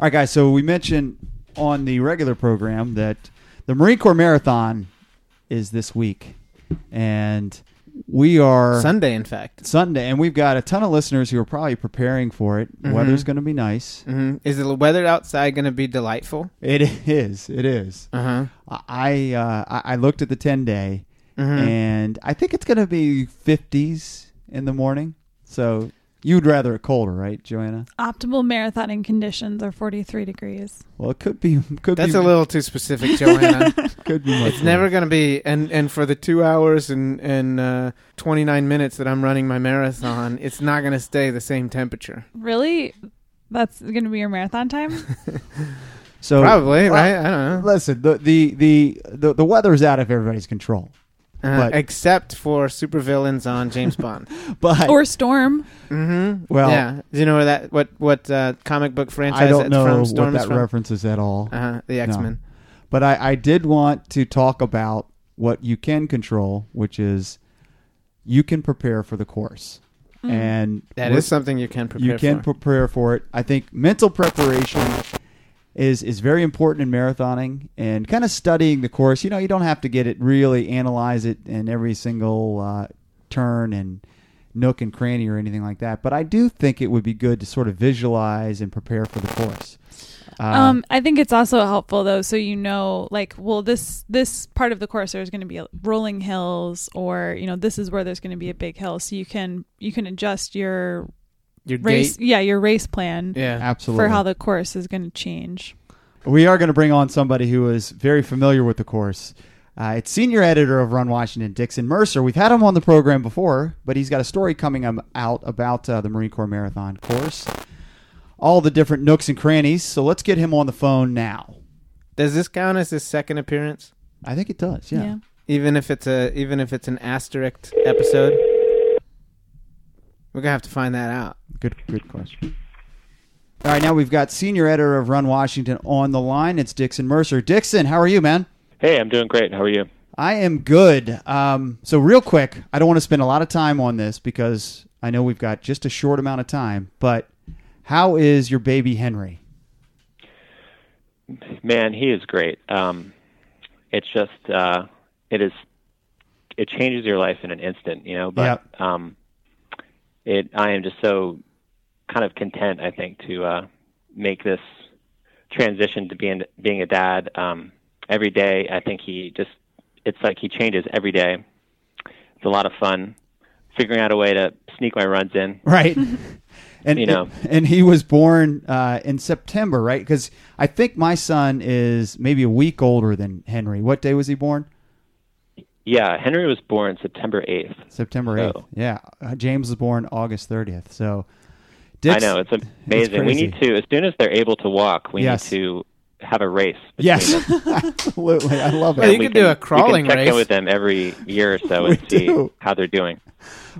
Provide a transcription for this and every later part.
All right, guys. So we mentioned on the regular program that the Marine Corps Marathon is this week, and we are Sunday, in fact. Sunday, and we've got a ton of listeners who are probably preparing for it. Mhm. Weather's going to be nice. hmm Is the weather outside going to be delightful? It is. It is. Uh huh. I uh, I looked at the ten day, hmm and I think it's going to be fifties in the morning. So you'd rather it colder, right, Joanna? Optimal marathoning conditions are 43 degrees. Well, it could be. Could That's be, a little too specific, Joanna. Could be. It's never going to be, and and for the two hours and and uh, twenty nine minutes that I'm running my marathon, it's not going to stay the same temperature. Really? That's going to be your marathon time? So Probably, well, right? I don't know. Listen, the the the the, the weather is out of everybody's control, Uh, but- except for supervillains on James Bond. but or storm? mm-hmm. Well- yeah. Do you know where that what what uh, comic book franchise I don't know from? what Storm's that from? references at all. Uh-huh, the X Men. But I, I did want to talk about what you can control, which is you can prepare for the course, Mm. and That with- is something you can prepare you can for. prepare for it. I think mental preparation is is very important in marathoning and kind of studying the course. You know, you don't have to get it really analyze it in every single uh, turn and nook and cranny or anything like that. But I do think it would be good to sort of visualize and prepare for the course. Uh, Um, I think it's also helpful though, so you know, like, well, this this part of the course there's going to be rolling hills, or you know, this is where there's going to be a big hill, so you can you can adjust your Your race, gait. yeah, your race plan Yeah. absolutely for how the course is going to change. We are going to bring on somebody who is very familiar with the course. Uh, it's senior editor of Run Washington, Dixon Mercer. We've had him on the program before, but he's got a story coming um, out about uh, the Marine Corps Marathon course, all the different nooks and crannies. So let's get him on the phone now. Does this count as his second appearance? I think it does. Yeah. Even if it's a even if it's an asterisk episode? We're gonna have to find that out. Good. Good question. All right, now we've got senior editor of Run Washington on the line. It's Dixon Mercer. Dixon, how are you, man? Hey, I'm doing great. How are you? I am good. Um, so, real quick, I don't want to spend a lot of time on this because I know we've got just a short amount of time. But how is your baby Henry? Man, he is great. Um, it's just uh, it is it changes your life in an instant, you know. But um, it I am just so kind of content, I think, to uh, make this transition to being being a dad. Um, every day, I think he just it's like he changes every day. It's a lot of fun figuring out a way to sneak my runs in. Right. And You know. and he was born uh, in September, right? Because I think my son is maybe a week older than Henry. What day was he born? Yeah, Henry was born September eighth. September So- eighth. Yeah, Uh, James was born August thirtieth. So, I know it's amazing. we need to as soon as they're able to walk, we Yes. need to have a race. Yes, absolutely. I love it. Well, you We could do a crawling we can check race. in with them every year or so We and see how they're doing.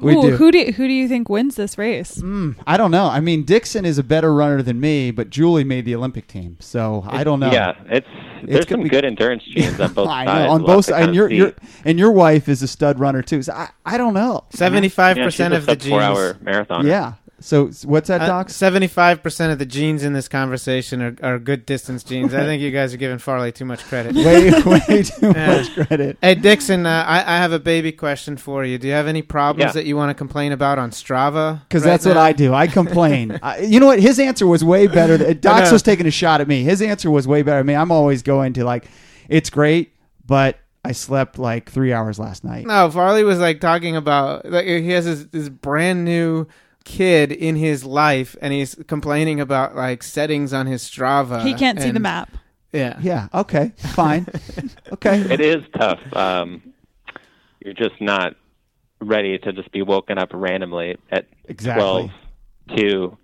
We Ooh, do. Who do who do you think wins this race? Mm, I don't know. I mean, Dixon is a better runner than me, but Julie made the Olympic team, so I don't know. Yeah, it's there's some be- good endurance genes on both I sides. know on both sides, and your your and your wife is a stud runner too. So I, I don't know. Seventy five percent of the sub four hour marathon. Yeah. So what's that, Doc? Seventy five percent of the genes in this conversation are, are good distance genes. I think you guys are giving Farley too much credit. way way too Yeah. much credit. Hey Dixon, uh, I, I have a baby question for you. Do you have any problems Yeah. that you want to complain about on Strava? Because right that's what? I do. I complain. I, you know what? His answer was way better. Than, Doc's was taking a shot at me. His answer was way better. I mean, I'm always going to like, it's great, but I slept like three hours last night. No, Farley was like talking about like he has this, this brand new kid in his life, and he's complaining about like settings on his Strava. He can't see the map. Yeah, Yeah. Okay. Fine. okay. It is tough. Um, you're just not ready to just be woken up randomly at Exactly. 12, 2,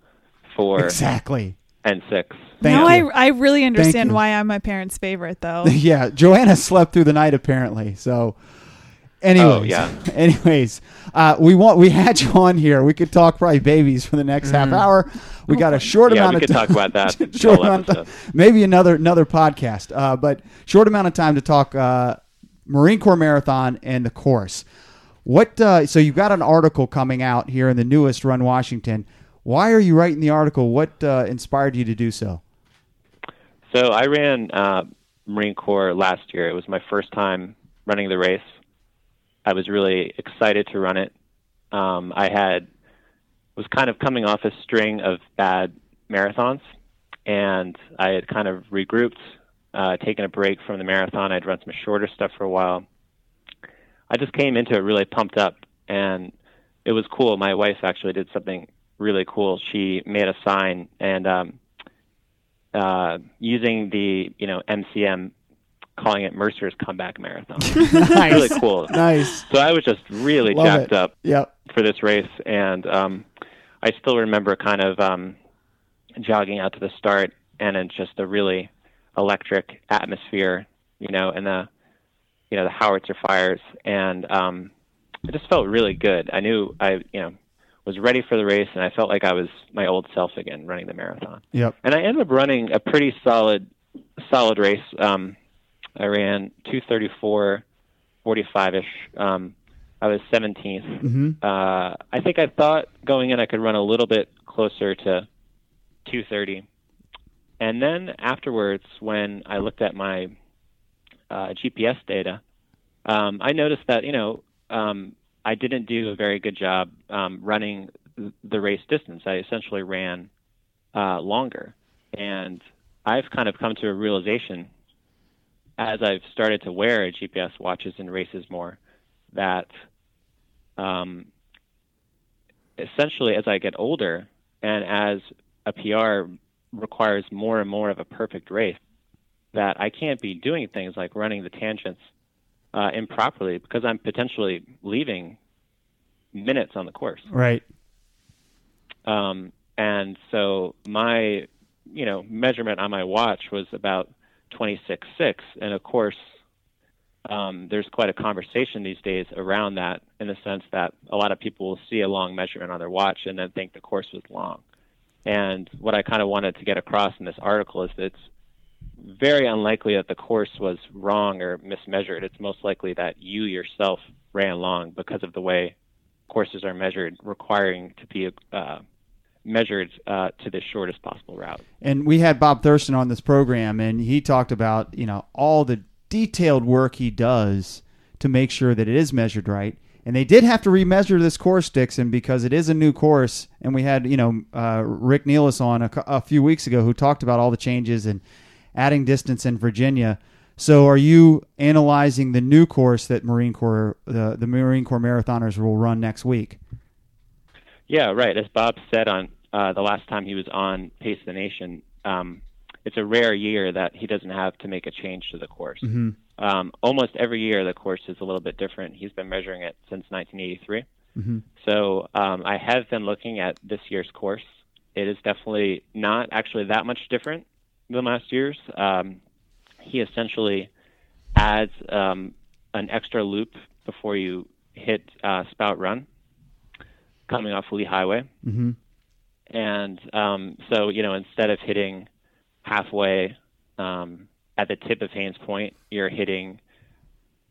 4, Exactly. and 6. Thank now you. I I really understand why I'm my parents' favorite though. yeah, Joanna slept through the night apparently. So, anyways, Oh, yeah. anyways, uh, we want we had you on here. We could talk probably babies for the next half hour. We got a short Yeah, amount we of could time. talk about that short amount of time. Maybe another another podcast, uh, but short amount of time to talk uh, Marine Corps Marathon and the course. What? Uh, so you've got an article coming out here in the newest Run Washington. Why are you writing the article? What uh, inspired you to do so? So I ran uh, Marine Corps last year. It was my first time running the race. I was really excited to run it. Um, I had was kind of coming off a string of bad marathons, and I had kind of regrouped, uh, taken a break from the marathon. I'd run some shorter stuff for a while. I just came into it really pumped up, and it was cool. My wife actually did something really cool. She made a sign and um, uh, using the you know MCM, calling it Mercer's Comeback Marathon. nice. Really cool. Nice. So I was just really Love jacked it. up Yep. for this race, and um, I still remember kind of um, jogging out to the start, and it's just a really electric atmosphere, you know, and the you know the howitzer fires, and um, it just felt really good. I knew I you know was ready for the race, and I felt like I was my old self again, running the marathon. Yep. And I ended up running a pretty solid solid race. Um, I ran 234, 45 ish. Um, I was 17th. hmm Uh, I think I thought going in I could run a little bit closer to 230. And then afterwards, when I looked at my uh, GPS data, um, I noticed that, you know, um, I didn't do a very good job um, running the race distance. I essentially ran uh, longer. And I've kind of come to a realization as I've started to wear GPS watches in races more that um, essentially as I get older and as a PR requires more and more of a perfect race, that I can't be doing things like running the tangents uh, improperly because I'm potentially leaving minutes on the course. Right. Um, and so my, you know, measurement on my watch was about 26.6. And of course, um, there's quite a conversation these days around that in the sense that a lot of people will see a long measurement on their watch and then think the course was long. And what I kind of wanted to get across in this article is that it's very unlikely that the course was wrong or mismeasured. It's most likely that you yourself ran long because of the way courses are measured, requiring to be uh, measured uh, to the shortest possible route. And we had Bob Thurston on this program, and he talked about you know all the detailed work he does to make sure that it is measured right. And they did have to remeasure this course, Dixon, because it is a new course. And we had you know uh, Rick Nealis on a, a few weeks ago who talked about all the changes and adding distance in Virginia. So, are you analyzing the new course that Marine Corps the the Marine Corps marathoners will run next week? Yeah, right. As Bob said on uh, the last time he was on Pace the Nation, um, it's a rare year that he doesn't have to make a change to the course. Mm-hmm. Um, almost every year, the course is a little bit different. He's been measuring it since 1983. Mhm. So um, I have been looking at this year's course. It is definitely not actually that much different than last year's. Um, he essentially adds um, an extra loop before you hit uh, Spout Run, coming off Lee Highway. Mm-hmm. And um, so, you know, instead of hitting halfway um, at the tip of Hains Point, you're hitting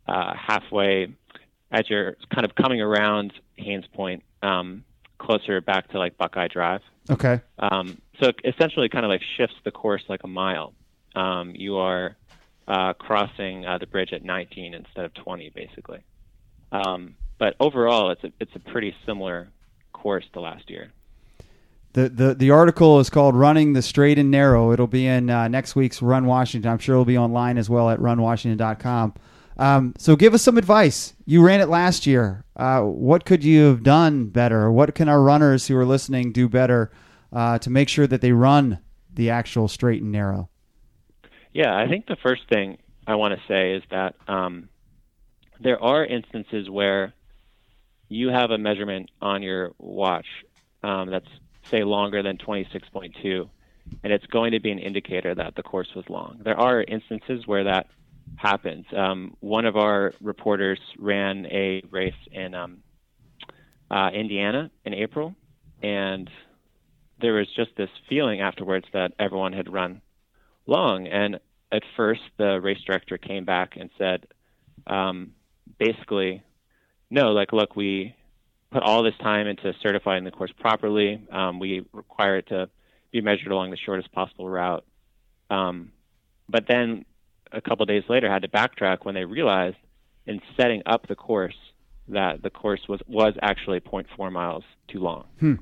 uh, halfway as you're kind of coming around Hains Point, um, closer back to like Buckeye Drive. Okay. Um, so it essentially kind of like shifts the course like a mile. Um, you are uh, crossing uh, the bridge at 19 instead of 20, basically. Um, but overall, it's a it's a pretty similar course to last year. The, the the article is called "Running the Straight and Narrow." It'll be in uh, next week's Run Washington. I'm sure it'll be online as well at runwashington.com. Um, so give us some advice. You ran it last year. Uh, what could you have done better? What can our runners who are listening do better uh, to make sure that they run the actual straight and narrow? Yeah, I think the first thing I want to say is that um, there are instances where you have a measurement on your watch um, that's, say, longer than 26.2, and it's going to be an indicator that the course was long. There are instances where that happens. Um, one of our reporters ran a race in um, uh, Indiana in April, and there was just this feeling afterwards that everyone had run long. And at first, the race director came back and said, um, basically, no, like, look, we put all this time into certifying the course properly. Um, we require it to be measured along the shortest possible route. Um, but then a couple days later had to backtrack when they realized in setting up the course that the course was was actually 0.4 miles too long. Hmm.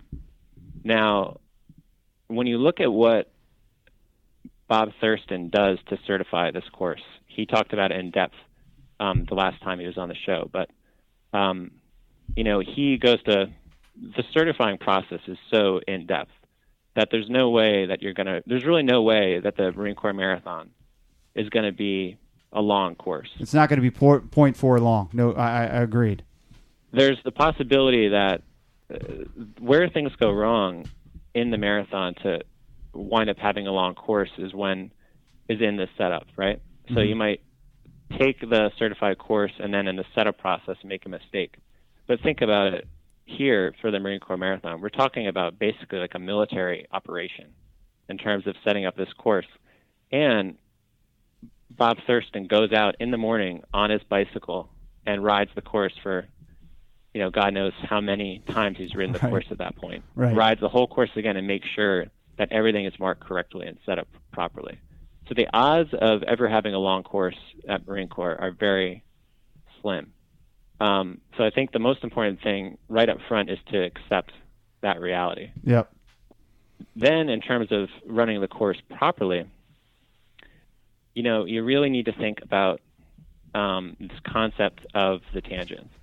Now, when you look at what Bob Thurston does to certify this course, he talked about it in depth um, the last time he was on the show. But um, you know, he goes to the certifying process is so in depth that there's no way that you're gonna. There's really no way that the Marine Corps Marathon is going to be a long course. It's not going to be por- point four long. No, I, I agreed. There's the possibility that uh, where things go wrong in the marathon to wind up having a long course is when is in the setup, right? Mm-hmm. So you might take the certified course and then in the setup process make a mistake. But think about it here for the Marine Corps Marathon. We're talking about basically like a military operation in terms of setting up this course. And Bob Thurston goes out in the morning on his bicycle and rides the course for, you know, God knows how many times he's ridden the right. course at that point. Right. Rides the whole course again and makes sure that everything is marked correctly and set up properly. So the odds of ever having a long course at Marine Corps are very slim. Um, so I think the most important thing right up front is to accept that reality. Yep. Then, in terms of running the course properly, you know, you really need to think about um, this concept of the tangents.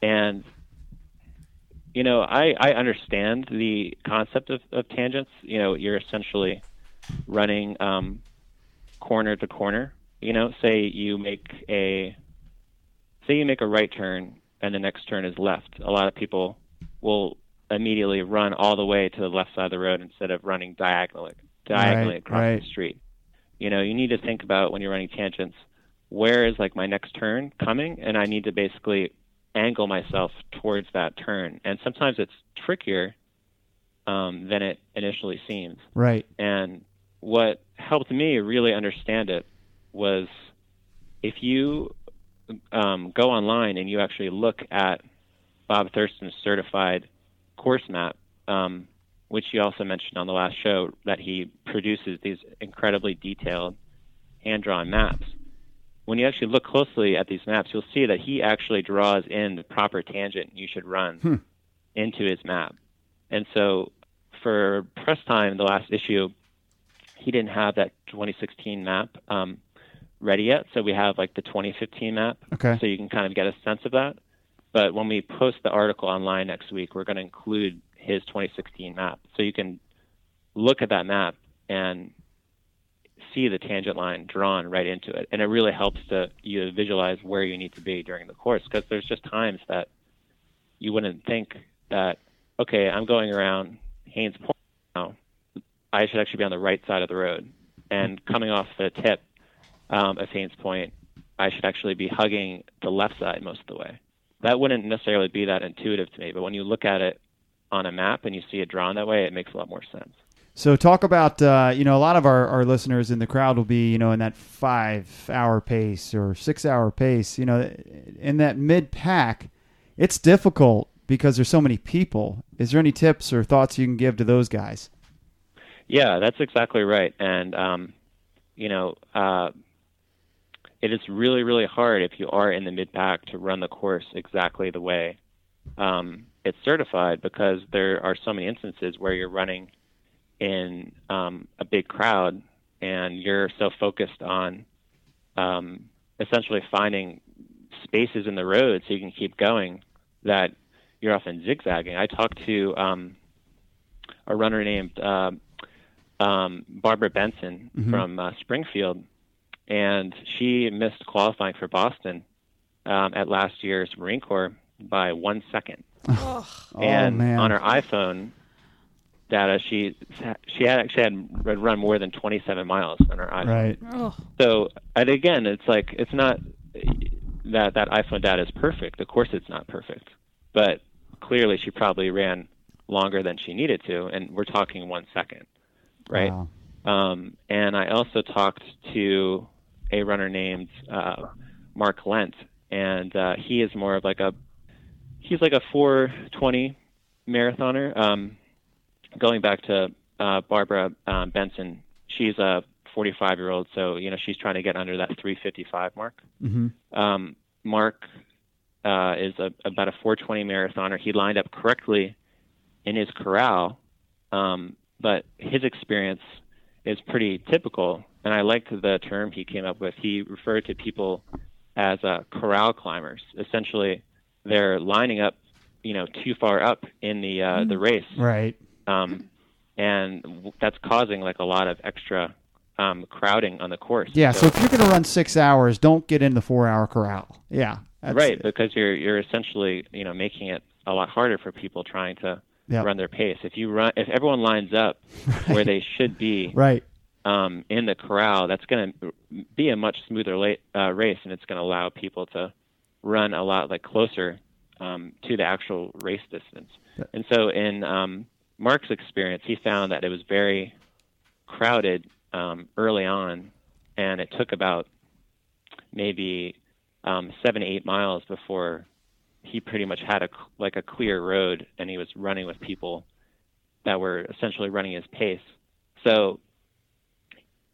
And, you know, I, I understand the concept of, of tangents. You know, you're essentially running um, corner to corner. You know, say you make a say you make a right turn and the next turn is left. A lot of people will immediately run all the way to the left side of the road instead of running diagonally diagonally right, across right. the street. You know, you need to think about when you're running tangents, where is like my next turn coming, and I need to basically angle myself towards that turn. And sometimes it's trickier um, than it initially seems. Right. And what helped me really understand it was if you um, go online and you actually look at Bob Thurston's certified course map, um, which you also mentioned on the last show, that he produces these incredibly detailed hand drawn maps. When you actually look closely at these maps, you'll see that he actually draws in the proper tangent you should run hmm. into his map. And so for press time, the last issue, he didn't have that 2016 map um, ready yet. So we have like the 2015 map. Okay. So you can kind of get a sense of that. But when we post the article online next week, we're going to include his 2016 map. So you can look at that map and see the tangent line drawn right into it. And it really helps to you visualize where you need to be during the course because there's just times that you wouldn't think that, okay, I'm going around Hains Point now. I should actually be on the right side of the road. And coming off the tip um, of Hains Point, I should actually be hugging the left side most of the way. That wouldn't necessarily be that intuitive to me, but when you look at it on a map and you see it drawn that way, it makes a lot more sense. So talk about uh, you know a lot of our, our listeners in the crowd will be you know in that five hour pace or six hour pace you know in that mid pack it's difficult because there's so many people is there any tips or thoughts you can give to those guys yeah that's exactly right and um, you know uh, it is really really hard if you are in the mid pack to run the course exactly the way um, it's certified because there are so many instances where you're running in um, a big crowd and you're so focused on um, essentially finding spaces in the road so you can keep going that you're often zigzagging. I talked to um, a runner named uh, um, Barbara Benson Mhm. from uh, Springfield, and she missed qualifying for Boston um, at last year's Marine Corps by one second Ugh. and oh man on her iPhone data, she she had actually had run more than 27 miles on her iPhone. right Ugh. So, and again, it's like it's not that that iPhone data is perfect. Of course, it's not perfect, but clearly, she probably ran longer than she needed to, and we're talking one second, right? Wow. Um, and I also talked to a runner named uh, Mark Lent, and uh, he is more of like a he's like a 420 marathoner. Um, going back to uh, Barbara um, Benson, she's a 45 year old, so you know she's trying to get under that 355 mark. hmm Um, Mark uh, is a, about a 420 marathoner. He lined up correctly in his corral, um, but his experience is pretty typical. And I liked the term he came up with. He referred to people as uh, corral climbers. Essentially, they're lining up, you know, too far up in the uh, the race, Right. um, and that's causing like a lot of extra um, crowding on the course. Yeah. So, if you're going to run six hours, don't get in the four-hour corral. Yeah. That's, right, because you're you're essentially you know making it a lot harder for people trying to Yeah. run their pace. If you run, if everyone lines up where they should be Right. Um, in the corral, that's going to be a much smoother late, uh, race, and it's going to allow people to run a lot like closer um, to the actual race distance. And so, in um, Mark's experience, he found that it was very crowded um, early on, and it took about maybe um, seven, eight miles before he pretty much had a like a clear road, and he was running with people that were essentially running his pace. So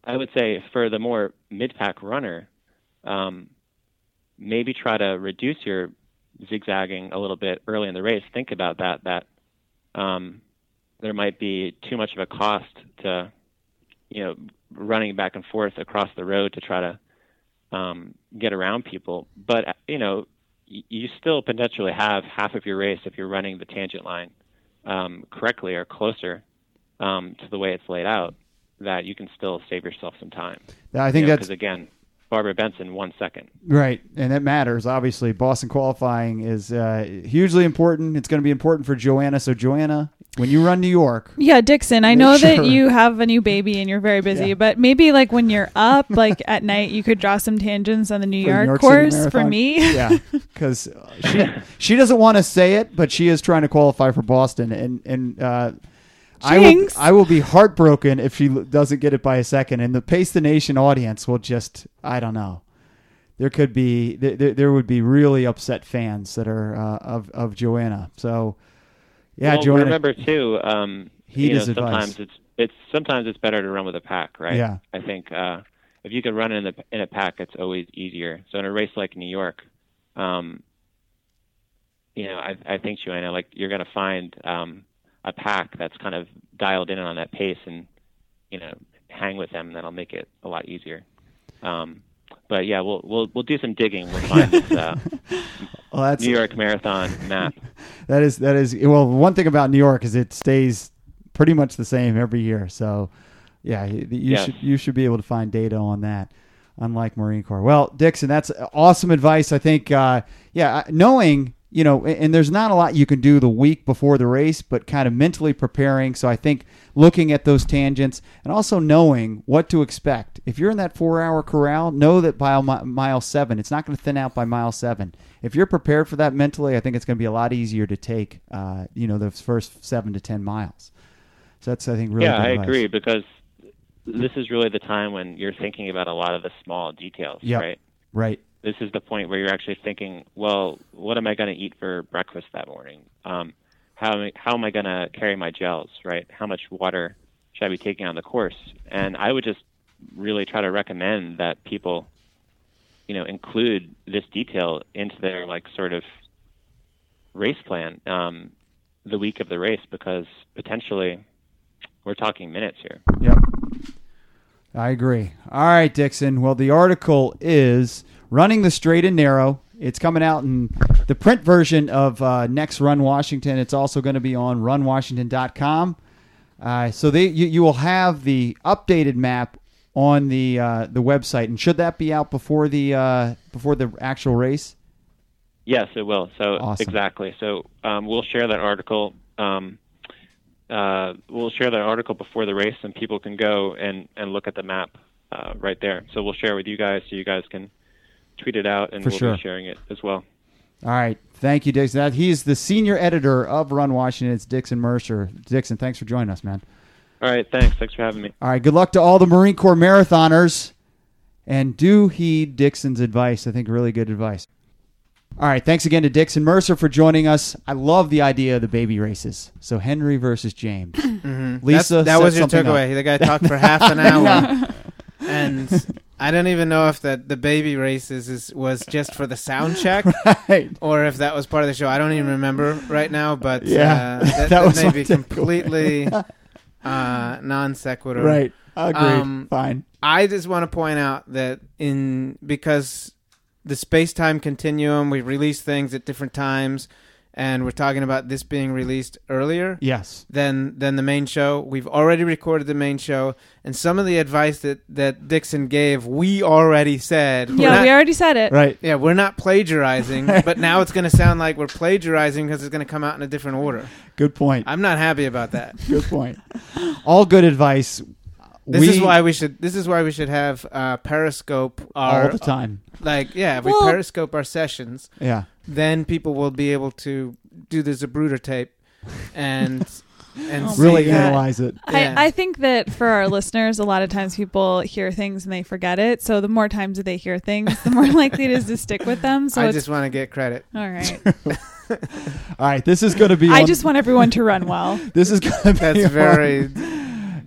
I would say for the more mid-pack runner, um, maybe try to reduce your zigzagging a little bit early in the race. Think about that. That um, there might be too much of a cost to, you know, running back and forth across the road to try to um, get around people. But you know, you still potentially have half of your race if you're running the tangent line um, correctly or closer um, to the way it's laid out. That you can still save yourself some time. I think that's again, Barbara Benson one second. Right, and that matters. Obviously, Boston qualifying is uh, hugely important. It's going to be important for Joanna. So, Joanna, when you run New York, Yeah, Dixon, I know sure. that you have a new baby and you're very busy, Yeah. but maybe like when you're up, like at night, you could draw some tangents on the New for York, New York course for me. yeah, because she she doesn't want to say it, but she is trying to qualify for Boston, and and uh, I will I will be heartbroken if she doesn't get it by a second, and the Pace the Nation audience will just I don't know. There could be there, there, there would be really upset fans that are uh, of of Joanna. So yeah, well, Joanna. remember too. Um, Heed you know, his advice. sometimes it's it's sometimes it's better to run with a pack, right? Yeah. I think uh, if you can run in the in a pack, it's always easier. So in a race like New York, um, you know, I, I think Joanna, like you're going to find um, a pack that's kind of dialed in on that pace, and you know, hang with them. That'll make it a lot easier. Um, but yeah, we'll we'll we'll do some digging. We'll find this uh, well, that's New York Marathon map. That is that is well. One thing about New York is it stays pretty much the same every year. So, yeah, you, you Yes. should you should be able to find data on that. Unlike Marine Corps. Well, Dixon, that's awesome advice. I think, uh, yeah, knowing you know, and there's not a lot you can do the week before the race, but kind of mentally preparing. So I think looking at those tangents and also knowing what to expect. If you're in that four-hour corral, know that by mile seven, it's not going to thin out by mile seven. If you're prepared for that mentally, I think it's going to be a lot easier to take, uh, you know, those first seven to ten miles. So that's, I think, really. yeah, I advice. agree because this is really the time when you're thinking about a lot of the small details, Yep. right? Right. This is the point where you're actually thinking, well, what am I going to eat for breakfast that morning? Um, how am I, how am I going to carry my gels, right? How much water should I be taking on the course? And I would just really try to recommend that people, you know, include this detail into their like sort of race plan um, the week of the race because potentially we're talking minutes here. Yep. I agree. All right, Dixon. Well, the article is Running the Straight and Narrow. It's coming out in the print version of uh, Next Run Washington. It's also going to be on runwashington.com. Uh, so they you, you will have the updated map on the uh, the website. And should that be out before the uh, before the actual race? Yes, it will. So Awesome. exactly. So um, we'll share that article. Um, uh, we'll share that article before the race, and people can go and, and look at the map uh, right there. So we'll share with you guys, so you guys can tweet it out, and For we'll sure. be sharing it as well. All right. Thank you, Dixon. That, he's the senior editor of Run Washington. It's Dixon Mercer. Dixon, thanks for joining us, man. All right, thanks. Thanks for having me. All right. Good luck to all the Marine Corps marathoners. And do heed Dixon's advice. I think really good advice. All right. Thanks again to Dixon Mercer for joining us. I love the idea of the baby races. So Henry versus James. Mhm. Lisa That's- that was your something up. takeaway. The guy talked for half an hour. and I don't even know if that the baby races is was just for the sound check right. or if that was part of the show. I don't even remember right now, but Yeah, uh, that, that that, may be completely uh, non sequitur. Right. Agreed. Um, Fine. I just want to point out that in because the space time continuum, we release things at different times, and we're talking about this being released earlier Yes. than than the main show. We've already recorded the main show, and some of the advice that that Dixon gave, we already said. Yeah, not- we already said it. Right. yeah, we're not plagiarizing, but now it's going to sound like we're plagiarizing because it's going to come out in a different order. Good point. I'm not happy about that. Good point. All good advice. This we, is why we should. This is why we should have uh, Periscope our all the time. like yeah. If we Periscope our sessions, Yeah. then people will be able to do the Zapruder tape and and Oh Really God. analyze it. Yeah. I, I think that for our listeners, a lot of times people hear things and they forget it. So the more times that they hear things, the more likely it is to stick with them. So I just want to get credit. all right. All right. This is going to be. I on- just want everyone to run well. This is going to be. That's on- very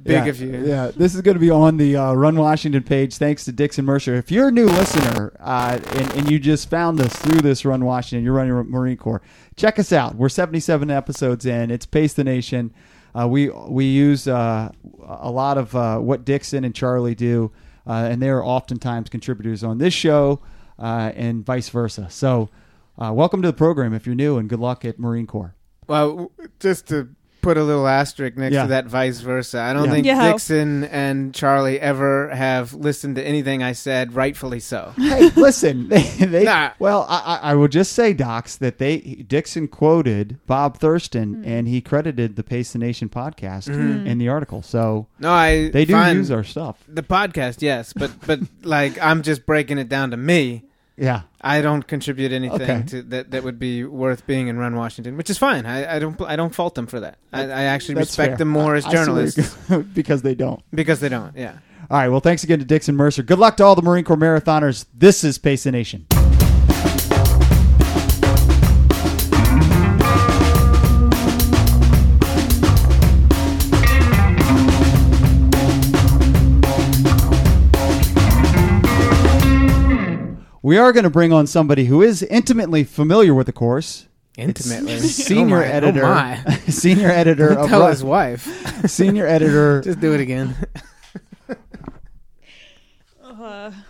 big yeah, of you. Yeah, this is going to be on the uh, Run Washington page. Thanks to Dixon Mercer. If you're a new listener uh, and, and you just found us through this Run Washington, you're running Marine Corps. Check us out. We're 77 episodes in. It's Pace the Nation. Uh, we we use uh, a lot of uh, what Dixon and Charlie do, uh, and they are oftentimes contributors on this show, uh, and vice versa. So, uh, welcome to the program if you're new, and good luck at Marine Corps. Well, just to put a little asterisk next Yeah. to that, vice versa. I don't Yeah. think Yeah. Dixon and Charlie ever have listened to anything I said, rightfully so. hey, listen, they, they Nah. well, I, I I will just say, Docs, that they Dixon quoted Bob Thurston and he credited the Pace the Nation podcast Mhm. in the article. So No, I they do use our stuff. the podcast, yes, but but like I'm just breaking it down to me. Yeah, I don't contribute anything Okay. to that that would be worth being in Run Washington, which is fine. I, I don't I don't fault them for that. I, I actually that's respect fair. them more as I- where journalists because they don't. because they don't. Yeah. All right. Well, thanks again to Dixon Mercer. Good luck to all the Marine Corps marathoners. This is Pace the Nation. We are going to bring on somebody who is intimately familiar with the course. Intimately. Senior Oh my- editor, Oh my. senior editor of Tell Run- his wife. senior editor Just do it again. Uh,